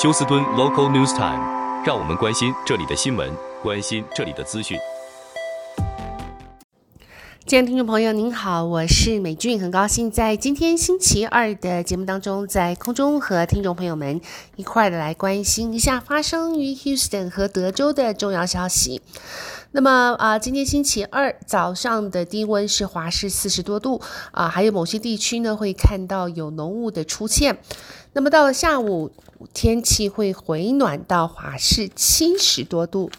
休斯敦 Local News Time，让我们关心这里的新闻，关心这里的资讯。亲爱的听众朋友，您好，我是美俊，很高兴在今天星期二的节目当中，在空中和听众朋友们一块的来关心一下发生于 Houston 和德州的重要消息。那么啊、今天星期二早上的低温是华氏四十多度啊、还有某些地区呢会看到有浓雾的出现。那么到了下午，天气会回暖到华氏七十多度。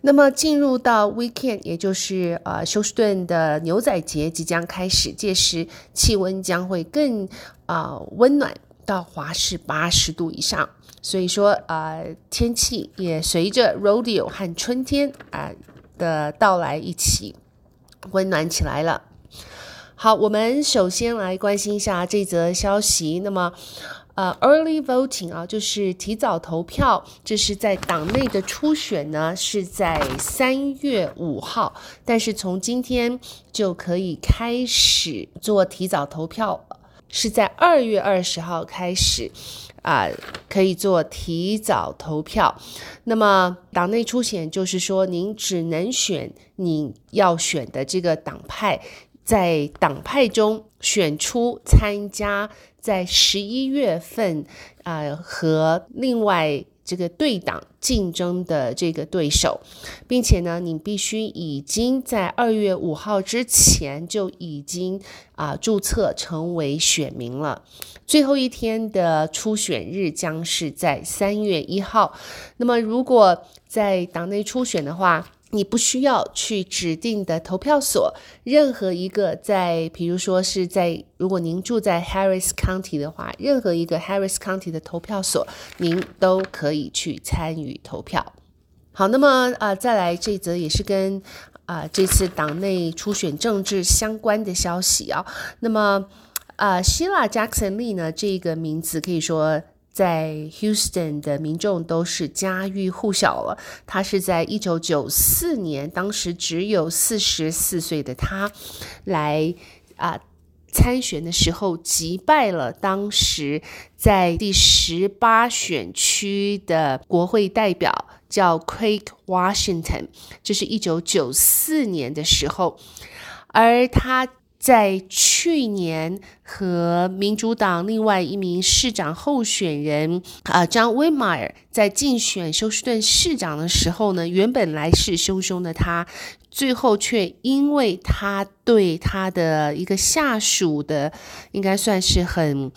那么进入到 weekend，也就是呃休斯顿的牛仔节即将开始，届时气温将会更啊、呃、温暖到华氏八十度以上，所以说呃天气也随着 rodeo 和春天啊、的到来一起温暖起来了。好，我们首先来关心一下这则消息。那么。呃、，early voting 啊，就是提早投票，这是在党内的初选呢，是在三月五号，但是从今天就可以开始做提早投票，是在二月二十号开始啊、可以做提早投票。那么党内初选就是说，您只能选你要选的这个党派，在党派中选出参加。在十一月份，啊、和另外这个对党竞争的这个对手，并且呢，你必须已经在二月五号之前就已经啊、注册成为选民了。最后一天的初选日将是在三月一号。那么，如果在党内初选的话，你不需要去指定的投票所，任何一个在，比如说是在，如果您住在 Harris County 的话，任何一个 Harris County 的投票所，您都可以去参与投票。好，那么啊、再来这则也是跟啊、这次党内初选政治相关的消息啊。那么啊、呃，希拉·杰克逊·利呢，这个名字可以说。在 Houston 的民众都是家喻户晓了。他是在一九九四年，当时只有四十四岁的他，来啊参选的时候击败了当时在第十八选区的国会代表，叫 Craig Washington。这是一九九四年的时候，而他。在去年和民主党另外一名市长候选人啊张威迈尔在竞选休斯顿市长的时候呢，原本来势汹汹的他，最后却因为他对他的一个下属的，应该算是很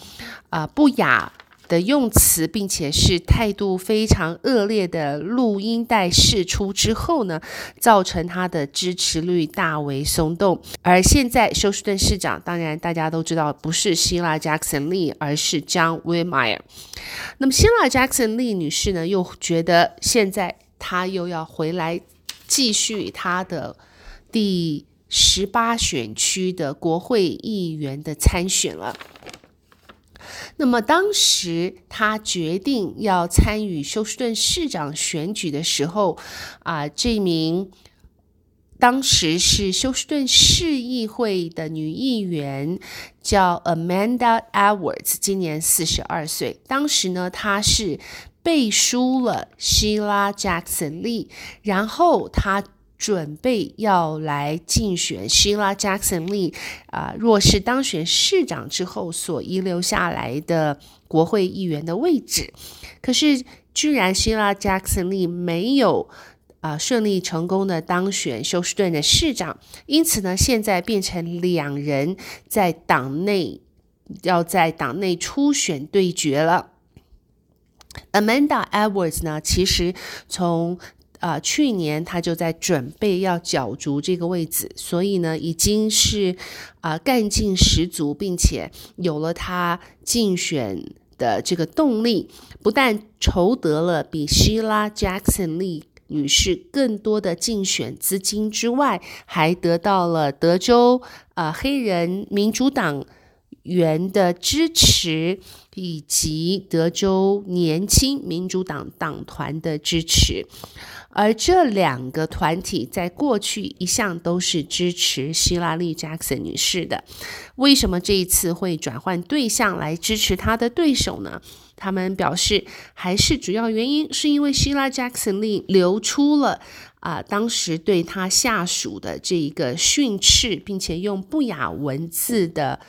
啊不雅。的用词，并且是态度非常恶劣的录音带释出之后呢，造成他的支持率大为松动。而现在休斯顿市长，当然大家都知道不是希拉·杰克逊·利，而是 John Whitmire。那么希拉·杰克逊·利女士呢，又觉得现在她又要回来继续她的第十八选区的国会议员的参选了。那么当时他决定要参与休斯顿市长选举的时候，啊，这名当时是休斯顿市议会的女议员叫 Amanda Edwards，今年四十二岁。当时呢，她是背书了希拉·贾克逊·利，然后她。准备要来竞选希拉·杰克逊·利啊，若是当选市长之后所遗留下来的国会议员的位置，可是居然希拉·杰克逊·利没有啊顺利成功的当选休斯顿的市长，因此呢，现在变成两人在党内要在党内初选对决了。Amanda Edwards 呢，其实从啊、去年他就在准备要角逐这个位置，所以呢，已经是啊、干劲十足，并且有了他竞选的这个动力。不但筹得了比希拉·杰克逊·利女士更多的竞选资金之外，还得到了德州啊、黑人民主党员的支持，以及德州年轻民主党党团的支持。而这两个团体在过去一向都是支持希拉里·杰克森女士的。为什么这一次会转换对象来支持她的对手呢？他们表示，还是主要原因是因为希拉·杰克森丽流出了啊、当时对她下属的这一个训斥，并且用不雅文字的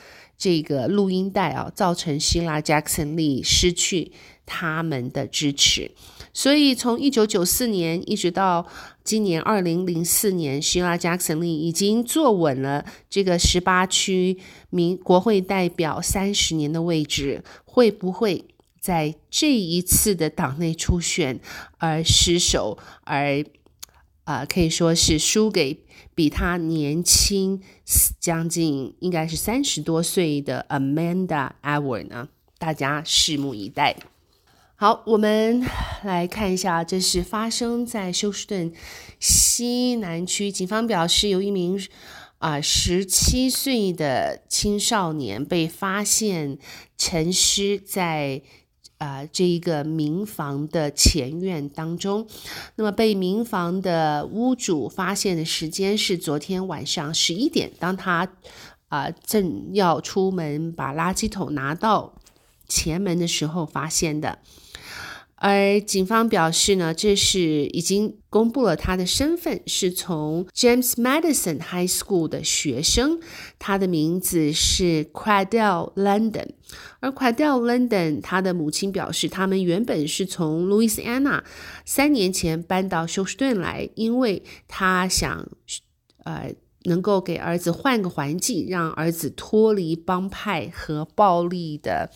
这个录音带啊，造成希拉·杰克森丽失去他们的支持。所以，从一九九四年一直到今年二零零四年，希拉·杰克森利已经坐稳了这个十八区民国会代表三十年的位置。会不会在这一次的党内初选而失手，而、呃，可以说是输给比他年轻将近应该是三十多岁的 Amanda e w a r d 呢？大家拭目以待。好，我们来看一下，这是发生在休斯顿西南区。警方表示，有一名啊十七岁的青少年被发现沉尸在啊、这一个民房的前院当中。那么，被民房的屋主发现的时间是昨天晚上十一点，当他啊、正要出门把垃圾桶拿到前门的时候发现的。而警方表示呢，这是已经公布了他的身份，是从 James Madison High School 的学生，他的名字是 c r a d e l London。而 c r a d e l London 他的母亲表示，他们原本是从 Louisiana 三年前搬到休斯顿来，因为他想，呃，能够给儿子换个环境，让儿子脱离帮派和暴力的。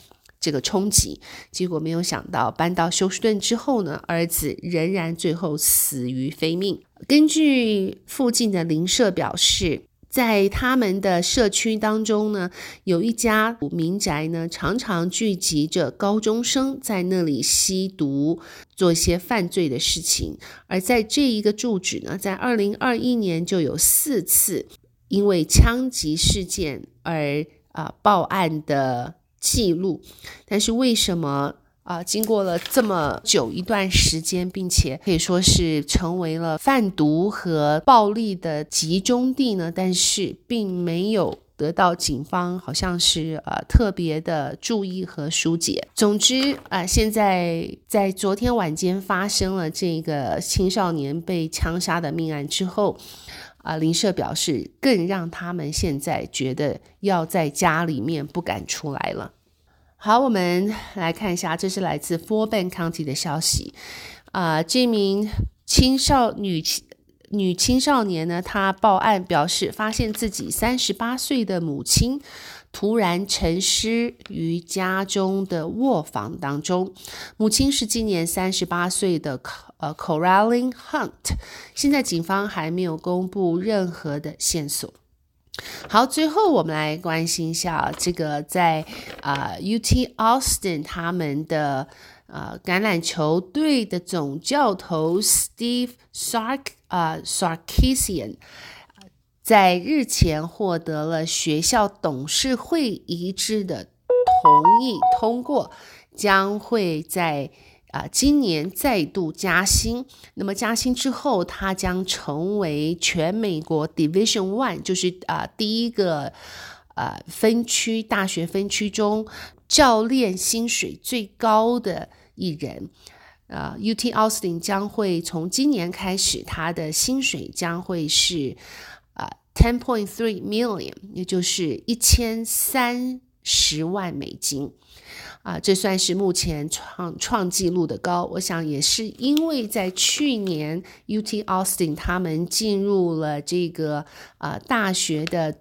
这个冲击，结果没有想到搬到休斯顿之后呢，儿子仍然最后死于非命。根据附近的邻舍表示，在他们的社区当中呢，有一家民宅呢，常常聚集着高中生在那里吸毒，做一些犯罪的事情。而在这一个住址呢，在二零二一年就有四次因为枪击事件而啊、报案的。记录，但是为什么啊？经过了这么久一段时间，并且可以说是成为了贩毒和暴力的集中地呢？但是并没有得到警方好像是呃特别的注意和疏解。总之啊，现在在昨天晚间发生了这个青少年被枪杀的命案之后。啊，邻社表示，更让他们现在觉得要在家里面不敢出来了。好，我们来看一下，这是来自 Fort Bend County 的消息。啊，这名青少女青女青少年呢，她报案表示，发现自己三十八岁的母亲突然陈尸于家中的卧房当中。母亲是今年三十八岁的。呃，Coraline Hunt，现在警方还没有公布任何的线索。好，最后我们来关心一下这个在啊、UT Austin 他们的呃橄榄球队的总教头 Steve Sark 啊、Sarkisian，在日前获得了学校董事会一致的同意通过，将会在。啊，今年再度加薪。那么加薪之后，他将成为全美国 Division One，就是啊第一个啊分区大学分区中教练薪水最高的一人。啊，UT Austin 将会从今年开始，他的薪水将会是啊 ten point three million，也就是一千三十万美金。啊，这算是目前创创纪录的高。我想也是因为在去年 UT Austin 他们进入了这个呃大学的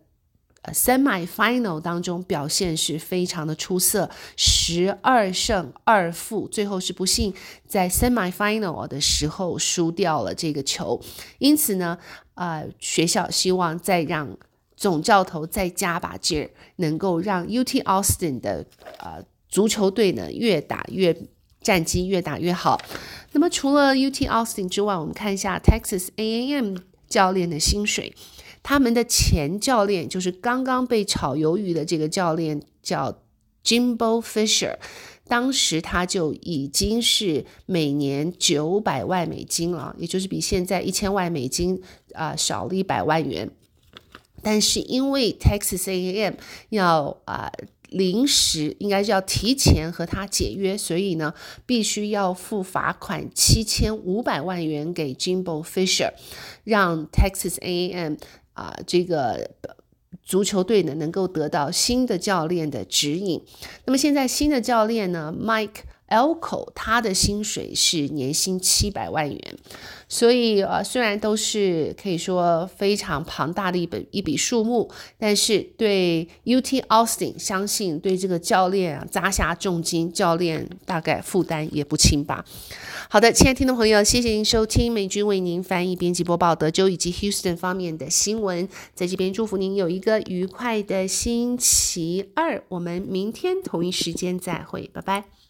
semi final 当中，表现是非常的出色，十二胜二负，最后是不幸在 semi final 的时候输掉了这个球。因此呢，呃，学校希望再让总教头再加把劲儿，能够让 UT Austin 的呃。足球队呢，越打越战绩越打越好。那么除了 UT Austin 之外，我们看一下 Texas A&M 教练的薪水。他们的前教练就是刚刚被炒鱿鱼的这个教练叫 Jimbo Fisher，当时他就已经是每年九百万美金了，也就是比现在一千万美金啊、少了一百万元。但是因为 Texas A&M 要啊、呃、临时应该是要提前和他解约，所以呢必须要付罚款七千五百万元给 Jimbo Fisher，让 Texas A&M 啊、这个足球队呢能够得到新的教练的指引。那么现在新的教练呢 Mike。Elko 他的薪水是年薪七百万元，所以呃虽然都是可以说非常庞大的一本一笔数目，但是对 UT Austin 相信对这个教练啊砸下重金，教练大概负担也不轻吧。好的，亲爱的听众朋友，谢谢您收听美君为您翻译、编辑、播报德州以及 Houston 方面的新闻，在这边祝福您有一个愉快的星期二，我们明天同一时间再会，拜拜。